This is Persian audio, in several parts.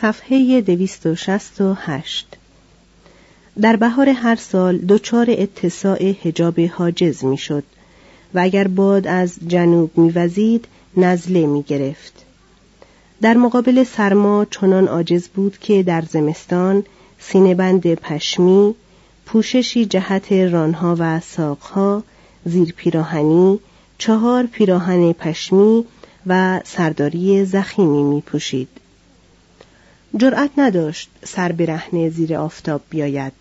صفحه 268 در بهار هر سال دچار اتساع حجاب حاجز می‌شد و اگر باد از جنوب میوزید نزله می گرفت. در مقابل سرما چنان عاجز بود که در زمستان سینهبند پشمی پوششی جهت رانها و ساقها زیر پیراهنی چهار پیراهن پشمی و سرداری زخیمی می پوشید. جرأت نداشت سر برهنه زیر آفتاب بیاید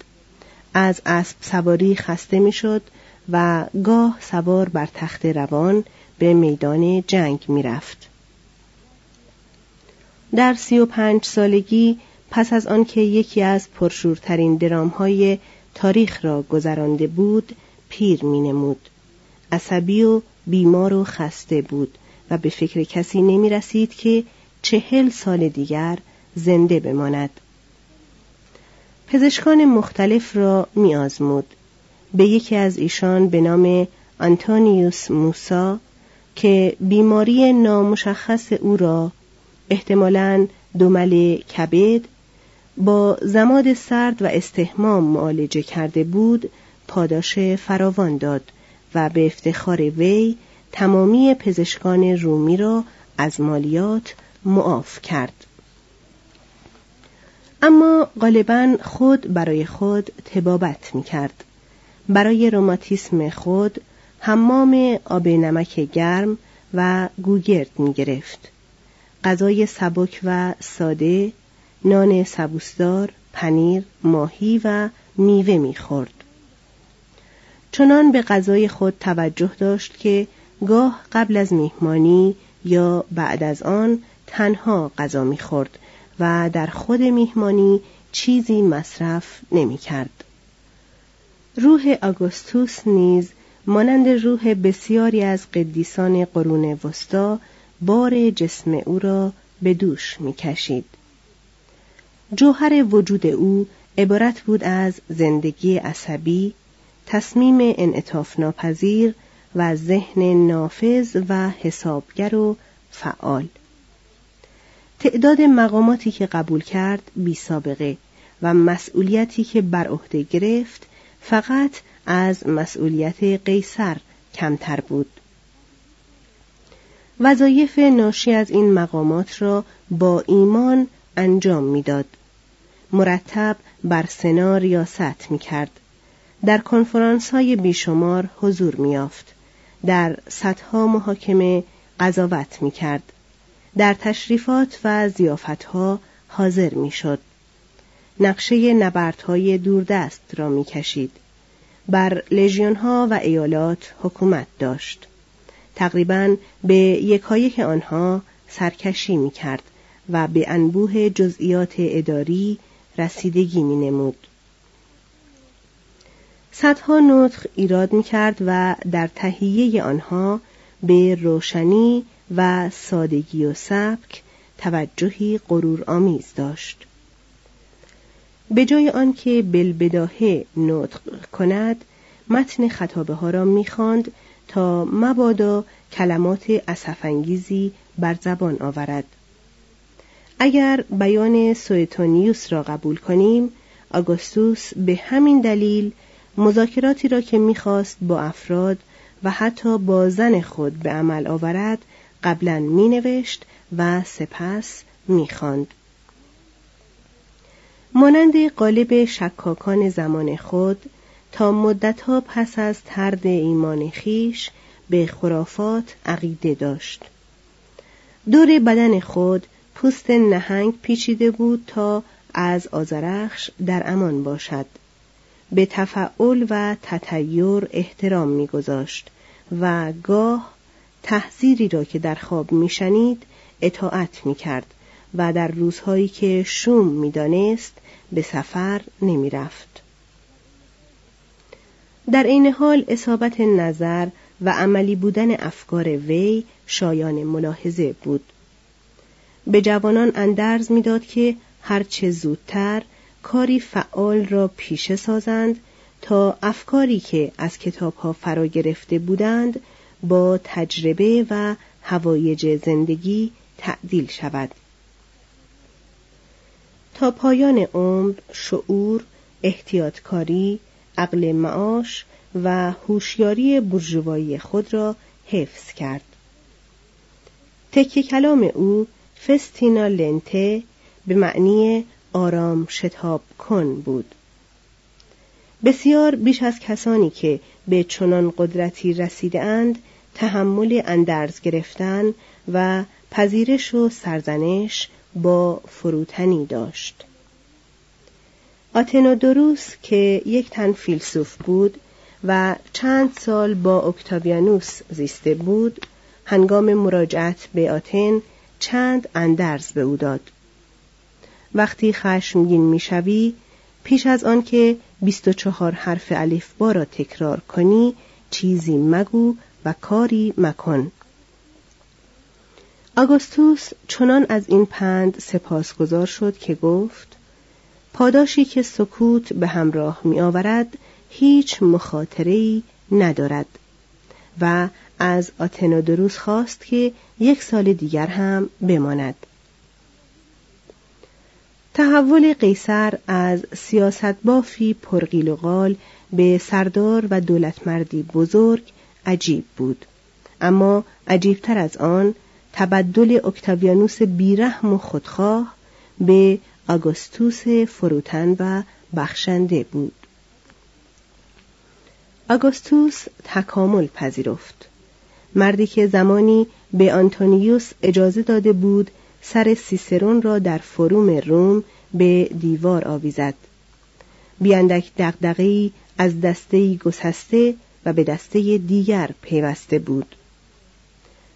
از اسب سواری خسته می‌شد و گاه سوار بر تخت روان به میدان جنگ می‌رفت در سی و پنج سالگی پس از آنکه یکی از پرشورترین درامهای تاریخ را گذرانده بود پیر می نمود. عصبی و بیمار و خسته بود و به فکر کسی نمی رسید که چهل سال دیگر زنده بماند پزشکان مختلف را می آزمود. به یکی از ایشان به نام آنتونیوس موسا که بیماری نامشخص او را احتمالاً دومل کبد با زماد سرد و استحمام معالجه کرده بود پاداش فراوان داد و به افتخار وی تمامی پزشکان رومی را از مالیات معاف کرد غالبا خود برای خود تبابت می کرد. برای روماتیسم خود حمام آب نمک گرم و گوگرد می گرفت. غذای سبک و ساده، نان سبوسدار، پنیر، ماهی و میوه می خورد. چنان به غذای خود توجه داشت که گاه قبل از میهمانی یا بعد از آن تنها غذا می خورد و در خود میهمانی چیزی مصرف نمی کرد. روح آگوستوس نیز مانند روح بسیاری از قدیسان قرون وسطا بار جسم او را به دوش می کشید. جوهر وجود او عبارت بود از زندگی عصبی، تصمیم انعطاف ناپذیر و ذهن نافذ و حسابگر و فعال. تعداد مقاماتی که قبول کرد بی سابقه و مسئولیتی که بر عهده گرفت فقط از مسئولیت قیصر کمتر بود. وظایف ناشی از این مقامات را با ایمان انجام می‌داد. مرتب بر سنا ریاست می کرد. در کنفرانس های بیشمار حضور می یافت. در صدها محاکمه قضاوت می کرد. در تشریفات و زیافتها حاضر می شد. نقشه نبردهای دوردست را می کشید. بر لژیونها و ایالات حکومت داشت. تقریبا به یکایک آنها سرکشی می کرد و به انبوه جزئیات اداری رسیدگی می نمود. صدها نطخ ایراد می کرد و در تهیه آنها به روشنی و سادگی و سبک توجهی غرور آمیز داشت. به جای آنکه بلبداهه نطق کند متن خطابه ها را می‌خواند تا مبادا کلمات اسفنگیزی بر زبان آورد اگر بیان سویتونیوس را قبول کنیم آگوستوس به همین دلیل مذاکراتی را که می‌خواست با افراد و حتی با زن خود به عمل آورد قبلا مینوشت و سپس می‌خواند. مانند قالب شکاکان زمان خود تا مدتها پس از ترد ایمان خیش به خرافات عقیده داشت. دور بدن خود پوست نهنگ پیچیده بود تا از آزرخش در امان باشد. به تفعول و تطیر احترام میگذاشت و گاه تحذیری را که در خواب میشنید اطاعت می‌کرد و در روزهایی که شوم می‌دانست به سفر نمی‌رفت. در این حال اصابت نظر و عملی بودن افکار وی شایان ملاحظه بود. به جوانان اندرز می‌داد که هرچه زودتر کاری فعال را پیشه سازند تا افکاری که از کتابها فرا گرفته بودند با تجربه و هوایج زندگی تعدیل شود. تا پایان عمر شعور، احتیاطکاری، عقل معاش و هوشیاری برجوایی خود را حفظ کرد. تکه کلام او فستینا لنته به معنی آرام شتاب کن بود. بسیار بیش از کسانی که به چنان قدرتی رسیده اند تحمل اندرز گرفتن و پذیرش و سرزنش با فروتنی داشت. آتنودوروس که یک تن فیلسوف بود و چند سال با اکتاویانوس زیسته بود هنگام مراجعت به آتن چند اندرز به او داد. وقتی خشمگین می‌شوی پیش از آنکه بیست و چهار حرف الفبا را تکرار کنی چیزی مگو و کاری مکن. آگوستوس چنان از این پند سپاسگزار شد که گفت پاداشی که سکوت به همراه می آورد هیچ مخاطره ندارد و از آتنودروس خواست که یک سال دیگر هم بماند. تحول قیصر از سیاست بافی پرقیل و غال به سردار و دولتمردی بزرگ عجیب بود. اما عجیبتر از آن تبدل اکتاویانوس بیرحم و خودخواه به آگوستوس فروتن و بخشنده بود. آگوستوس تکامل پذیرفت. مردی که زمانی به آنتونیوس اجازه داده بود سر سیسرون را در فروم روم به دیوار آویزد. بیاندک دغدغهای از دسته گسسته و به دسته دیگر پیوسته بود.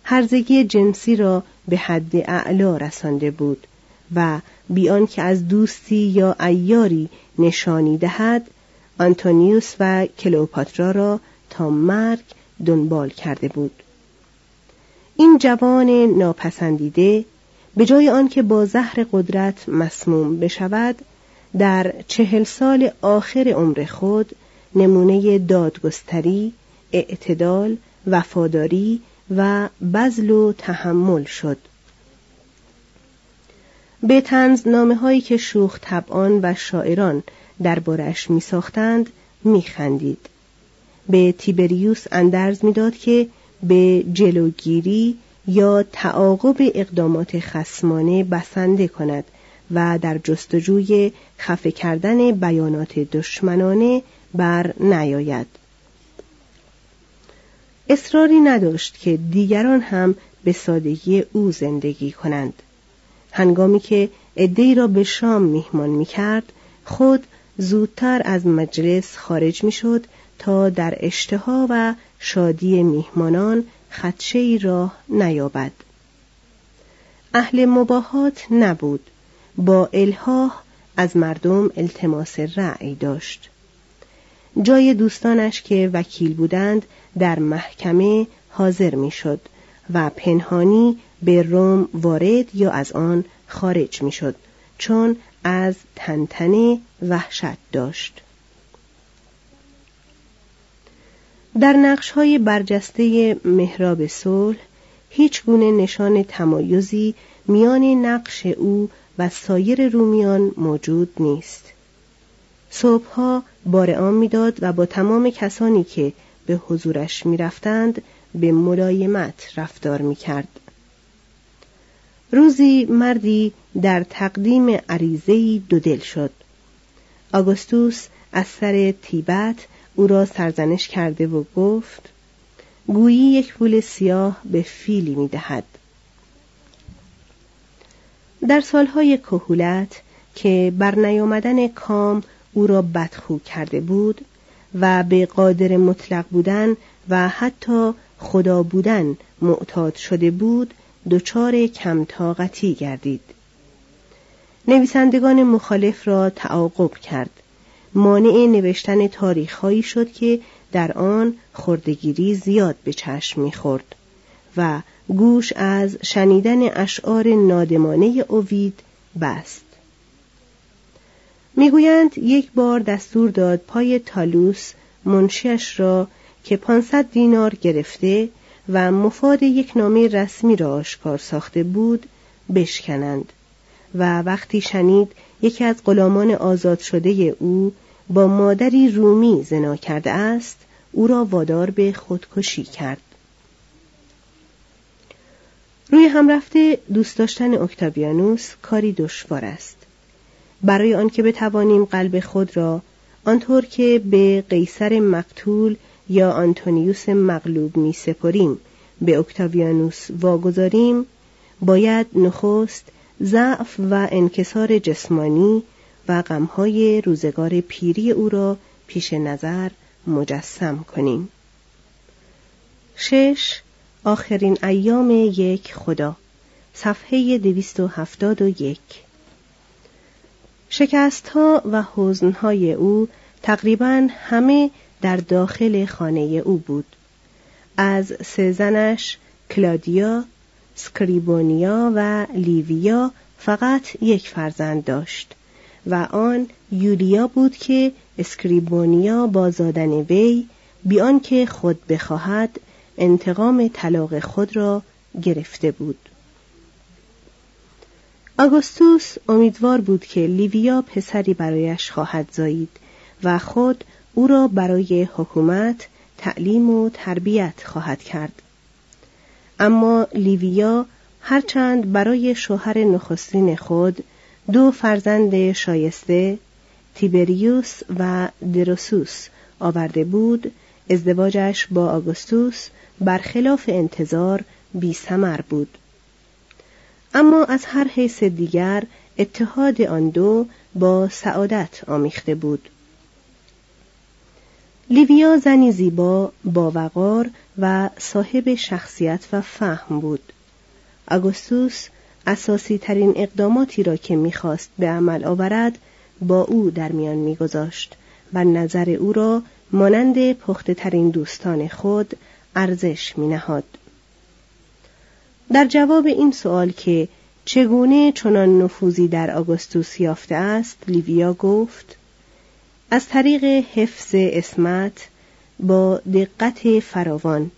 هرزگی جنسی را به حد اعلا رسانده بود و بیان که از دوستی یا ایاری نشانی دهد آنتونیوس و کلوپاترا را تا مرگ دنبال کرده بود. این جوان ناپسندیده به جای آنکه با زهر قدرت مسموم بشود در چهل سال آخر عمر خود نمونه دادگستری، اعتدال، وفاداری و بزل و تحمل شد. به تنز نامه هایی که شوخ طبعان و شاعران دربارش می ساختند می خندید. به تیبریوس اندرز می‌داد که به جلوگیری یا تعاقب اقدامات خسمانه بسنده کند و در جستجوی خفه کردن بیانات دشمنانه بر نیاید. اصراری نداشت که دیگران هم به سادگی او زندگی کنند. هنگامی که عدهای را به شام میهمان می‌کرد خود زودتر از مجلس خارج می‌شد تا در اشتها و شادی میهمانان خدشه ای راه نیابد. اهل مباهات نبود. با الهاه از مردم التماس رأی داشت. جای دوستانش که وکیل بودند در محکمه حاضر می‌شد و پنهانی به روم وارد یا از آن خارج می‌شد چون از تنتنه وحشت داشت. در نقش های برجسته مهراب صلح هیچ گونه نشان تمایزی میان نقش او و سایر رومیان موجود نیست. صبحها بارعام می‌داد و با تمام کسانی که به حضورش می‌رفتند به ملایمت رفتار می‌کرد. روزی مردی در تقدیم عریضه‌ای دودل شد. آگوستوس از سر تیبت او را سرزنش کرده و گفت گویی یک پول سیاه به فیلی می‌دهد در سالهای کهولت که بر نیامدن کام او را بدخو کرده بود و به قادر مطلق بودن و حتی خدا بودن معتاد شده بود دچار کمطاقتی گردید. نویسندگان مخالف را تعاقب کرد. مانع نوشتن تاریخهایی شد که در آن خردگیری زیاد به چشم می‌خورد و گوش از شنیدن اشعار نادمانه اوید بست. می‌گویند یک بار دستور داد پای تالوس منشیش را که پانصد دینار گرفته و مفاد یک نامه رسمی را آشکار ساخته بود بشکنند. و وقتی شنید یکی از غلامان آزاد شده او با مادری رومی زنا کرده است او را وادار به خودکشی کرد. روی هم رفته دوست داشتن اکتاویانوس کاری دشوار است. برای آنکه بتوانیم قلب خود را آنطور که به قیصر مقتول یا آنتونیوس مغلوب می سپریم به اکتاویانوس واگذاریم باید نخست ضعف و انکسار جسمانی و غمهای روزگار پیری او را پیش نظر مجسم کنیم. شش آخرین ایام یک خدا صفحه دویست و هفتاد و یک. شکست ها و حزن های او تقریبا همه در داخل خانه او بود. از سه زنش کلادیا، سکریبونیا و لیویا فقط یک فرزند داشت و آن یولیا بود که اسکریبونیا با زادن وی بیان که خود بخواهد انتقام طلاق خود را گرفته بود. آگوستوس امیدوار بود که لیویا پسری برایش خواهد زایید و خود او را برای حکومت تعلیم و تربیت خواهد کرد. اما لیویا هرچند برای شوهر نخستین خود دو فرزند شایسته تیبریوس و دروسوس آورده بود ازدواجش با آگوستوس برخلاف انتظار بی سمر بود. اما از هر حیث دیگر اتحاد آن دو با سعادت آمیخته بود. لیویا زنی زیبا با وقار و صاحب شخصیت و فهم بود آگوستوس اساسی ترین اقداماتی را که می‌خواست به عمل آورد با او در میان میگذاشت و نظر او را مانند پخته ترین دوستان خود ارزش می نهاد. در جواب این سوال که چگونه چنان نفوذی در آگوستوس یافته است لیویا گفت از طریق حفظ اسمت با دقت فراوان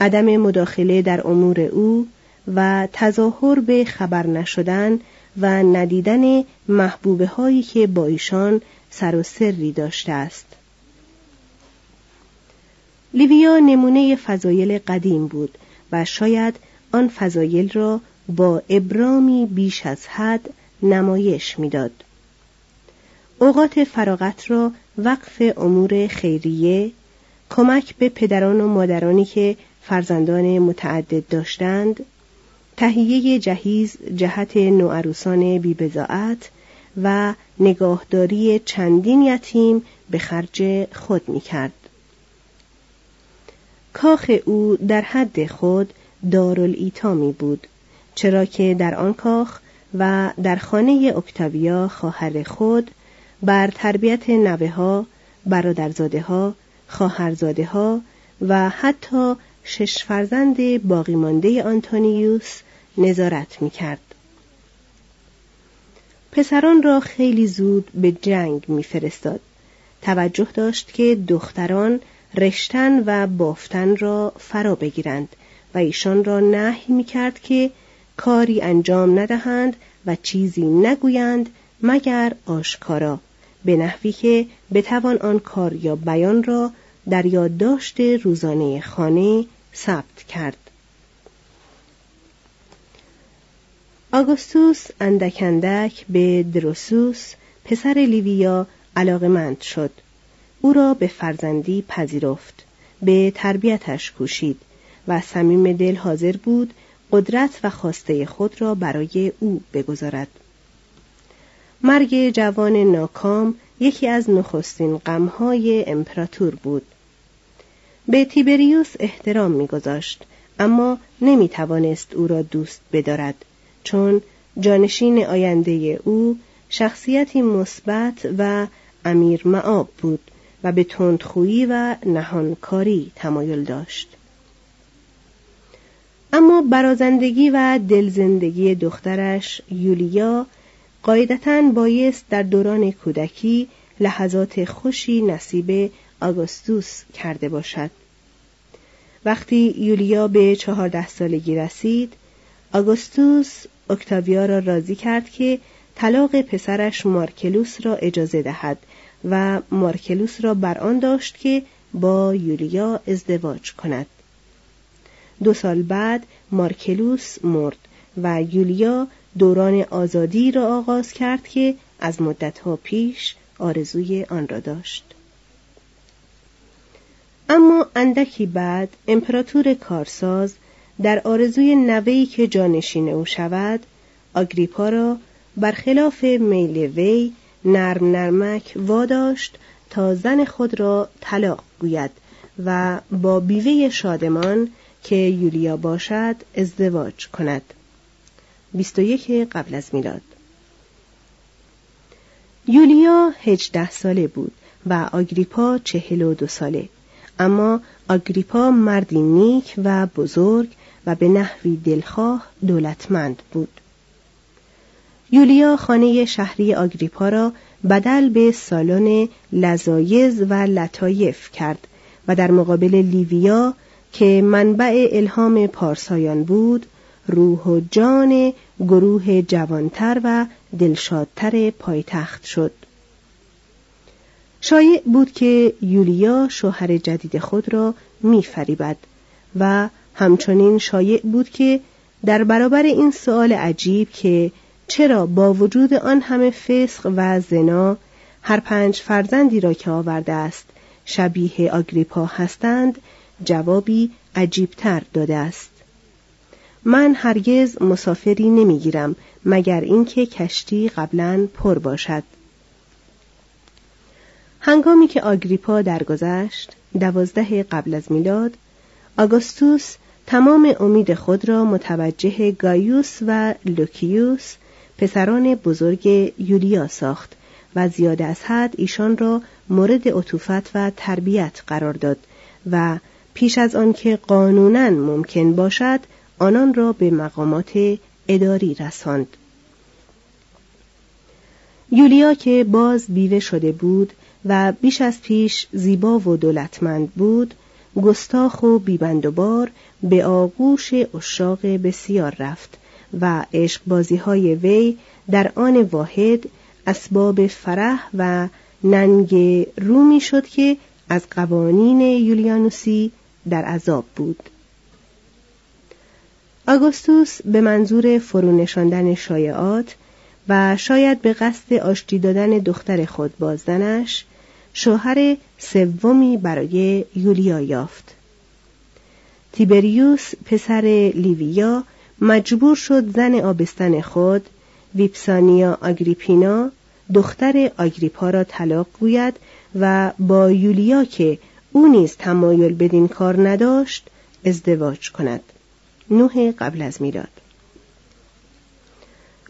عدم مداخله در امور او و تظاهر به خبر نشدن و ندیدن محبوبه هایی که با ایشان سر و سری داشته است لیویا نمونه فضایل قدیم بود و شاید آن فضایل را با ابرامی بیش از حد نمایش می‌داد. اوقات فراغت را وقف امور خیریه کمک به پدران و مادرانی که فرزندان متعدد داشتند تهیه جهیز جهت نوعروسان بیبزاعت و نگاهداری چندین یتیم به خرج خود می کرد. کاخ او در حد خود دارالایتا می بود چرا که در آن کاخ و در خانه اکتاویا خواهر خود بر تربیت نوه ها، برادرزاده ها، خواهرزاده ها و حتی شش فرزند باقی مانده آنتونیوس نظارت می کرد. پسران را خیلی زود به جنگ میفرستاد. توجه داشت که دختران رشتن و بافتن را فرا بگیرند و ایشان را نهی می کرد که کاری انجام ندهند و چیزی نگویند مگر آشکارا به نحوی که بتوان آن کار یا بیان را در یادداشت روزانه خانه ثبت کرد. آگوستوس اندک به دروسوس پسر لیویا علاقمند شد. او را به فرزندی پذیرفت به تربیتش کوشید و صمیم دل حاضر بود قدرت و خواسته خود را برای او بگذارد. مرگ جوان ناکام یکی از نخستین غمهای امپراتور بود. به تیبریوس احترام میگذاشت اما نمی توانست او را دوست بدارد چون جانشین آینده او شخصیتی مثبت و امیر معاب بود و به تندخویی و نهانکاری تمایل داشت. اما برازندگی و دلزندگی دخترش یولیا قاعدتا بایست در دوران کودکی لحظات خوشی نصیب آگوستوس کرده باشد. وقتی یولیا به چهارده سالگی رسید آگوستوس اکتاویا را راضی کرد که طلاق پسرش مارکلوس را اجازه دهد و مارکلوس را بر آن داشت که با یولیا ازدواج کند. دو سال بعد مارکلوس مرد و یولیا دوران آزادی را آغاز کرد که از مدتها پیش آرزوی آن را داشت. اما اندکی بعد امپراتور کارساز در آرزوی نوهی که جانشین او شود آگریپا را برخلاف میل وی نرم نرمک واداشت تا زن خود را طلاق گوید و با بیوه شادمان که یولیا باشد ازدواج کند. 21 قبل از میلاد. یولیا هجده ساله بود و آگریپا چهل و دو ساله. اما آگریپا مردی نیک و بزرگ و به نحوی دلخواه دولتمند بود. یولیا خانه شهری آگریپا را بدل به سالن لزایز و لطایف کرد و در مقابل لیویا که منبع الهام پارسایان بود روح و جان گروه جوانتر و دلشادتر پایتخت شد. شایع بود که یولیا شوهر جدید خود را میفریبد و همچنین شایع بود که در برابر این سؤال عجیب که چرا با وجود آن همه فسق و زنا هر پنج فرزندی را که آورده است شبیه آگریپا هستند جوابی عجیبتر داده است. من هرگز مسافری نمی‌گیرم مگر اینکه کشتی قبلا پر باشد. هنگامی که آگریپا درگذشت دوازده قبل از میلاد آگوستوس تمام امید خود را متوجه گایوس و لوکیوس پسران بزرگ یولیا ساخت و زیاد از حد ایشان را مورد عطوفت و تربیت قرار داد و پیش از آنکه قانونا ممکن باشد آنان را به مقامات اداری رساند. یولیا که باز بیوه شده بود و بیش از پیش زیبا و دولتمند بود گستاخ و بیبندوبار به آغوش اشاق بسیار رفت و عشق های وی در آن واحد اسباب فرح و ننگ رومی شد که از قوانین یولیانوسی در عذاب بود. آگوستوس به منظور فرونشاندن شایعات و شاید به قصد آشتی دادن دختر خود بازدنش شوهر سومی برای یولیا یافت. تیبریوس پسر لیویا مجبور شد زن آبستن خود ویپسانیا آگریپینا دختر آگریپا را طلاق گوید و با یولیا که او نیز تمایل بدین کار نداشت ازدواج کند. نوح قبل از میلاد.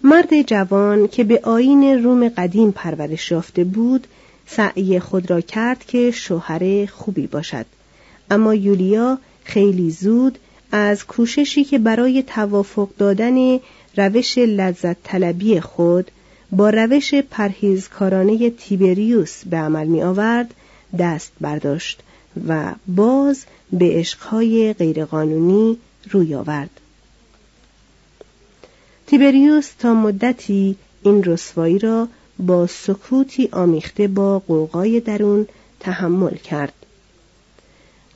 مرد جوان که به آین روم قدیم پرورش یافته بود سعی خود را کرد که شوهر خوبی باشد. اما یولیا خیلی زود از کوششی که برای توافق دادن روش لذت طلبی خود با روش پرهیزکارانه تیبریوس به عمل می آورد دست برداشت و باز به عشقهای غیرقانونی روی آورد. تیبریوس تا مدتی این رسوایی را با سکوتی آمیخته با قوقای درون تحمل کرد.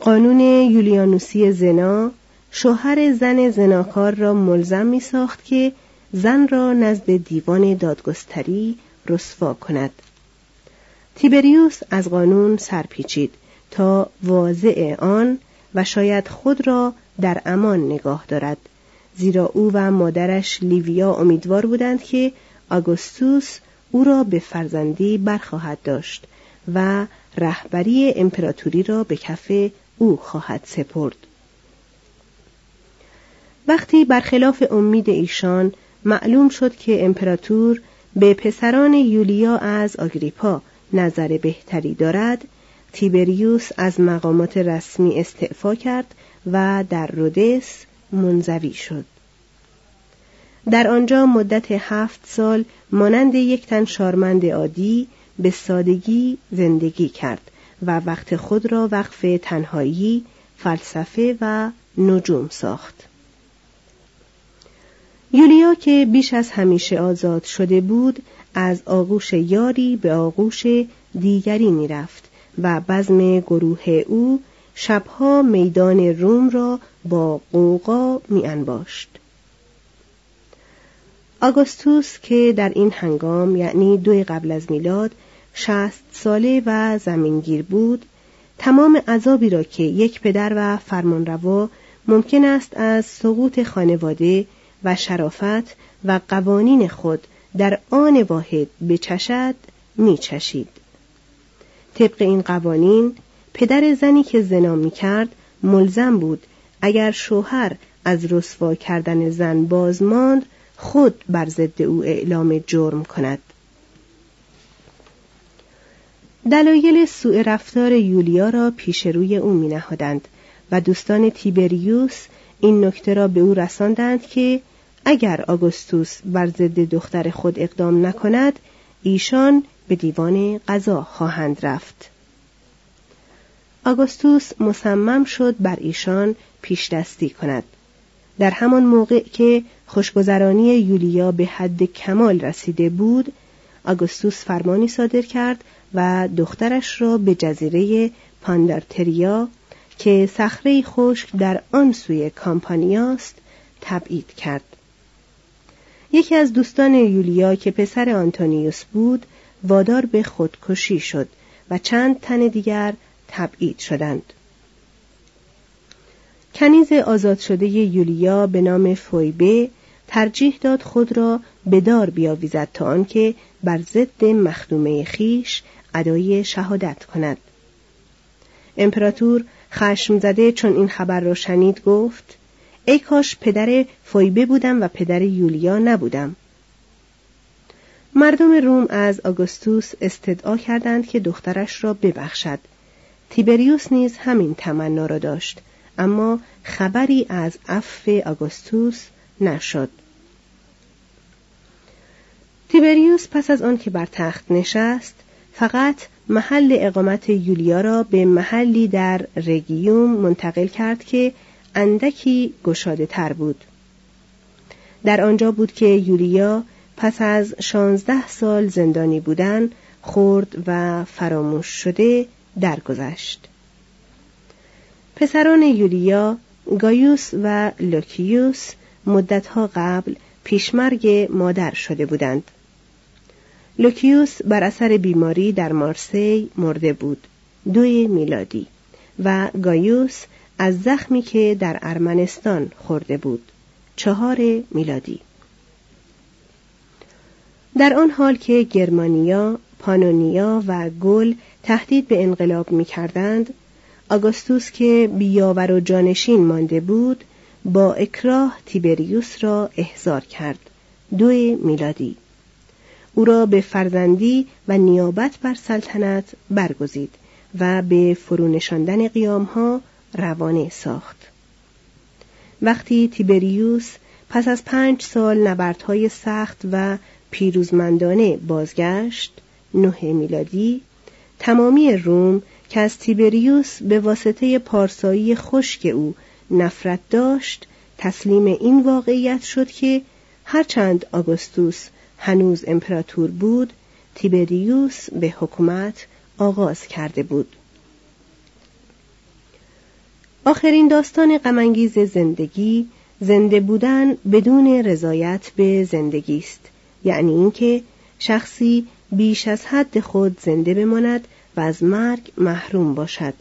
قانون یولیانوسی زنا شوهر زن زناکار را ملزم می ساخت که زن را نزد دیوان دادگستری رسوا کند. تیبریوس از قانون سرپیچید تا واضع آن و شاید خود را در امان نگاه دارد. زیرا او و مادرش لیویا امیدوار بودند که آگوستوس او را به فرزندی برخواهد داشت و رهبری امپراتوری را به کف او خواهد سپرد. وقتی برخلاف امید ایشان معلوم شد که امپراتور به پسران یولیا از آگریپا نظر بهتری دارد تیبریوس از مقامات رسمی استعفا کرد و در رودس منزوی شد در آنجا مدت هفت سال مانند یک تن شارمند عادی به سادگی زندگی کرد و وقت خود را وقف تنهایی، فلسفه و نجوم ساخت. یولیا که بیش از همیشه آزاد شده بود از آغوش یاری به آغوش دیگری می‌رفت و بزم گروه او شبها میدان روم را با قوقا می انباشت. آگوستوس که در این هنگام یعنی دوی قبل از میلاد شست ساله و زمینگیر بود تمام عذابی را که یک پدر و فرمانروا ممکن است از سقوط خانواده و شرافت و قوانین خود در آن واحد بچشد میچشید طبق این قوانین پدر زنی که زنا می کرد ملزم بود اگر شوهر از رسوا کردن زن باز ماند خود بر ضد او اعلام جرم کند. دلایل سوء رفتار یولیا را پیش روی او می نهادند و دوستان تیبریوس این نکته را به او رساندند که اگر آگوستوس بر ضد دختر خود اقدام نکند ایشان به دیوان قضا خواهند رفت. آگوستوس مصمم شد بر ایشان پیش دستی کند. در همان موقع که خوشگذرانی یولیا به حد کمال رسیده بود آگوستوس فرمانی صادر کرد و دخترش را به جزیره پاندارتریا که صخره خشک در آن سوی کامپانیاست تبعید کرد. یکی از دوستان یولیا که پسر آنتونیوس بود وادار به خودکشی شد و چند تن دیگر تبعید شدند. کنیز آزاد شده یولیا به نام فویبه ترجیح داد خود را به دار بیاویزد تا آنکه بر ضد مخدومه خیش ادای شهادت کند. امپراتور خشم زده چون این خبر را شنید گفت ای کاش پدر فویبه بودم و پدر یولیا نبودم. مردم روم از آگوستوس استدعا کردند که دخترش را ببخشد تیبریوس نیز همین تمنا را داشت اما خبری از عفو آگوستوس نشد تیبریوس پس از آن که بر تخت نشست فقط محل اقامت یولیا را به محلی در رگیوم منتقل کرد که اندکی گشاده تر بود. در آنجا بود که یولیا پس از شانزده سال زندانی بودن خرد و فراموش شده درگذشت. پسران یولیا گایوس و لوکیوس مدتها قبل پیشمرگ مادر شده بودند. لوکیوس بر اثر بیماری در مارسی مرده بود دوی میلادی و گایوس از زخمی که در ارمنستان خورده بود چهار میلادی در آن حال که گرمانیا، پانونیا و گل تهدید به انقلاب می کردند، آگوستوس که بیاور و جانشین مانده بود با اکراه تیبریوس را احضار کرد. دو میلادی. او را به فرزندی و نیابت بر سلطنت برگزید و به فرونشاندن قیامها روانه ساخت. وقتی تیبریوس پس از پنج سال نبردهای سخت و پیروزمندانه بازگشت نه میلادی تمامی روم که از تیبریوس به واسطه پارسایی خشک او نفرت داشت تسلیم این واقعیت شد که هرچند آگوستوس هنوز امپراتور بود تیبریوس به حکومت آغاز کرده بود. آخرین داستان غمانگیز زندگی زنده بودن بدون رضایت به زندگی است. یعنی اینکه شخصی بیش از حد خود زنده بماند و از مرگ محروم باشد.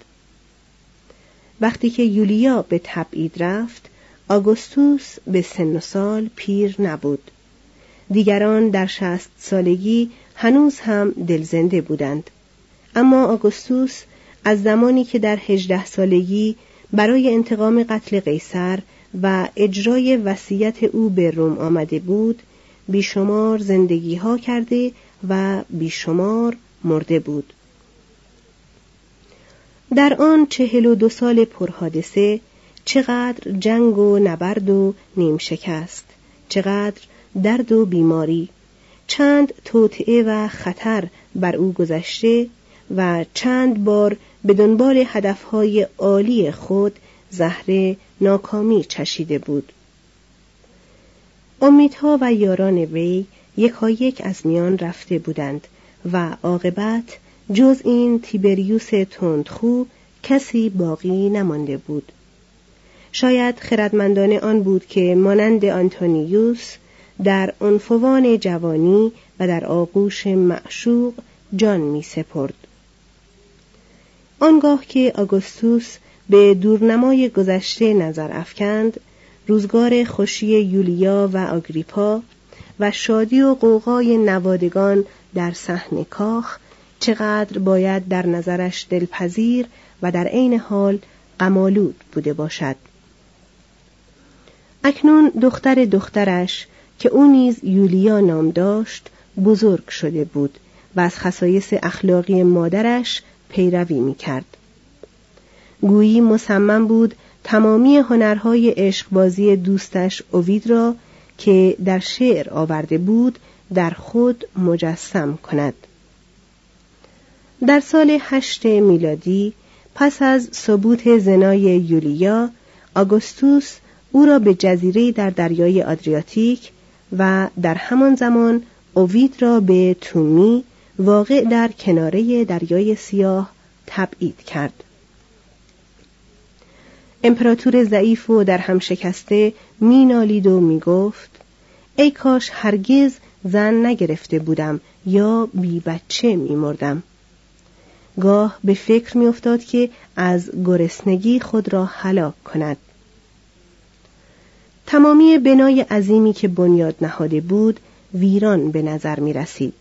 وقتی که یولیا به تبعید رفت آگوستوس به سن و سال پیر نبود. دیگران در شست سالگی هنوز هم دلزنده بودند. اما آگوستوس از زمانی که در هجده سالگی برای انتقام قتل قیصر و اجرای وصیت او به روم آمده بود بیشمار زندگی ها کرده و بیشمار مرده بود. در آن چهل و دو سال پرحادثه چقدر جنگ و نبرد و نیم شکست چقدر درد و بیماری چند توطعه و خطر بر او گذشته و چند بار به دنبال هدفهای عالی خود زهر ناکامی چشیده بود. امیدها و یاران وی یکایک از میان رفته بودند و عاقبت جز این تیبریوس تندخو کسی باقی نمانده بود شاید خردمندانه آن بود که مانند آنتونیوس در عنفوان جوانی و در آغوش معشوق جان می سپرد. آنگاه که آگوستوس به دورنمای گذشته نظر افکند روزگار خوشی یولیا و آگریپا و شادی و قوقای نوادگان در صحن کاخ چقدر باید در نظرش دلپذیر و در عین حال قمالود بوده باشد اکنون دختر دخترش که او نیز یولیا نام داشت بزرگ شده بود و از خصایص اخلاقی مادرش پیروی می کرد. گویی مصمم بود تمامی هنرهای عشقبازی دوستش اوید را که در شعر آورده بود در خود مجسم کند. در سال هشت میلادی پس از ثبوت زنای یولیا آگوستوس او را به جزیره در دریای آدریاتیک و در همان زمان اوید را به تومی واقع در کناره دریای سیاه تبعید کرد. امپراتور ضعیف و در هم شکسته مینالید و می‌گفت ای کاش هرگز زن نگرفته بودم یا بی بچه میمردم. گاه به فکر میافتاد که از گرسنگی خود را هلاک کند. تمامی بنای عظیمی که بنیاد نهاده بود ویران به نظر می رسید.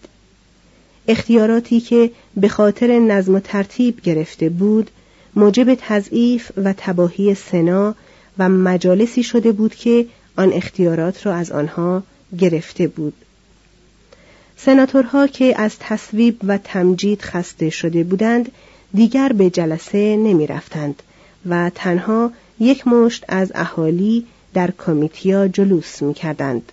اختیاراتی که به خاطر نظم و ترتیب گرفته بود موجب تضعیف و تباهی سنا و مجالسی شده بود که آن اختیارات را از آنها گرفته بود. سناتورها که از تصویب و تمجید خسته شده بودند دیگر به جلسه نمی رفتند و تنها یک مشت از اهالی در کمیتیا جلوس می کردند.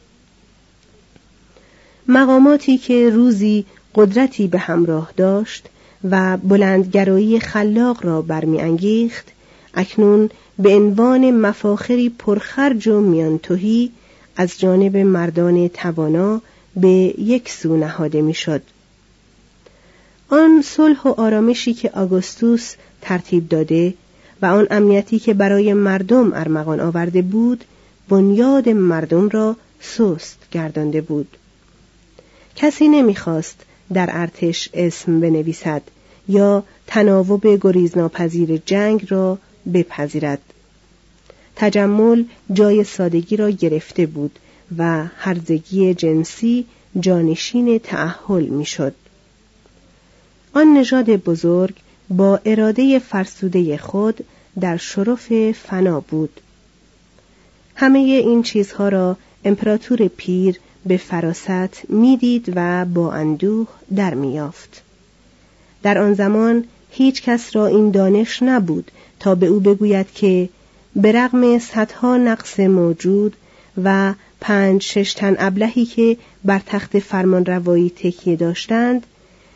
مقاماتی که روزی قدرتی به همراه داشت و بلندگرایی خلاق را برمیانگیخت اکنون به عنوان مفاخری پرخرج و میانتوهی از جانب مردان توانا به یک سو نهاده می‌شد. آن صلح و آرامشی که آگوستوس ترتیب داده و آن امنیتی که برای مردم ارمغان آورده بود بنیاد مردم را سست گردانده بود کسی نمی‌خواست در ارتش اسم بنویسد یا تناوب گریزناپذیر جنگ را بپذیرد تجمل جای سادگی را گرفته بود و هرزگی جنسی جانشین تعهل می‌شد. آن نژاد بزرگ با اراده فرسوده خود در شرف فنا بود. همه این چیزها را امپراتور پیر به فراست می‌دید و با اندوه در میافت. در آن زمان هیچ کس را این دانش نبود تا به او بگوید که به رغم صدها نقص موجود و پنج شش تن ابلهی که بر تخت فرمان روایی تکیه داشتند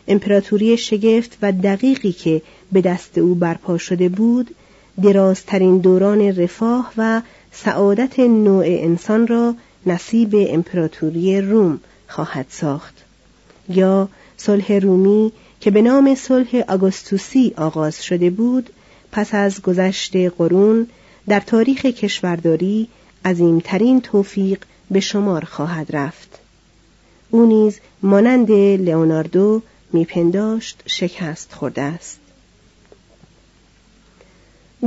امپراتوری شگفت و دقیقی که به دست او برپا شده بود درازترین دوران رفاه و سعادت نوع انسان را نصیب امپراتوری روم خواهد ساخت. یا صلح رومی که به نام صلح آگوستوسی آغاز شده بود پس از گذشت قرون در تاریخ کشورداری عظیمترین توفیق به شمار خواهد رفت. او نیز مانند لئوناردو میپنداشت شکست خورده است.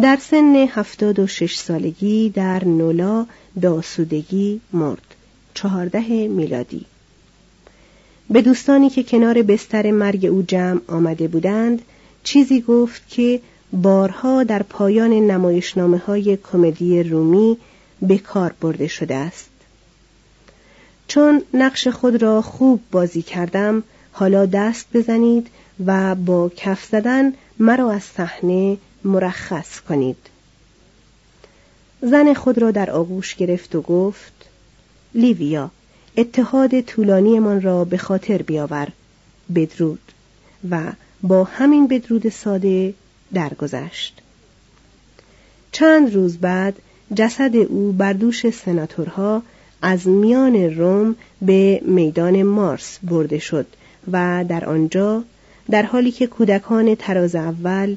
در سن هفتاد و شش سالگی در نولا به آسودگی مرد. چهارده میلادی. به دوستانی که کنار بستر مرگ او جمع آمده بودند چیزی گفت که بارها در پایان نمایشنامه های کمدی رومی به کار برده شده است. چون نقش خود را خوب بازی کردم حالا دست بزنید و با کف زدن مرا از صحنه مرخص کنید. زن خود را در آغوش گرفت و گفت لیویا اتحاد طولانیمان را به خاطر بیاور بدرود. و با همین بدرود ساده درگذشت. چند روز بعد جسد او بر دوش سناتورها از میان روم به میدان مارس برده شد و در آنجا در حالی که کودکان تراز اول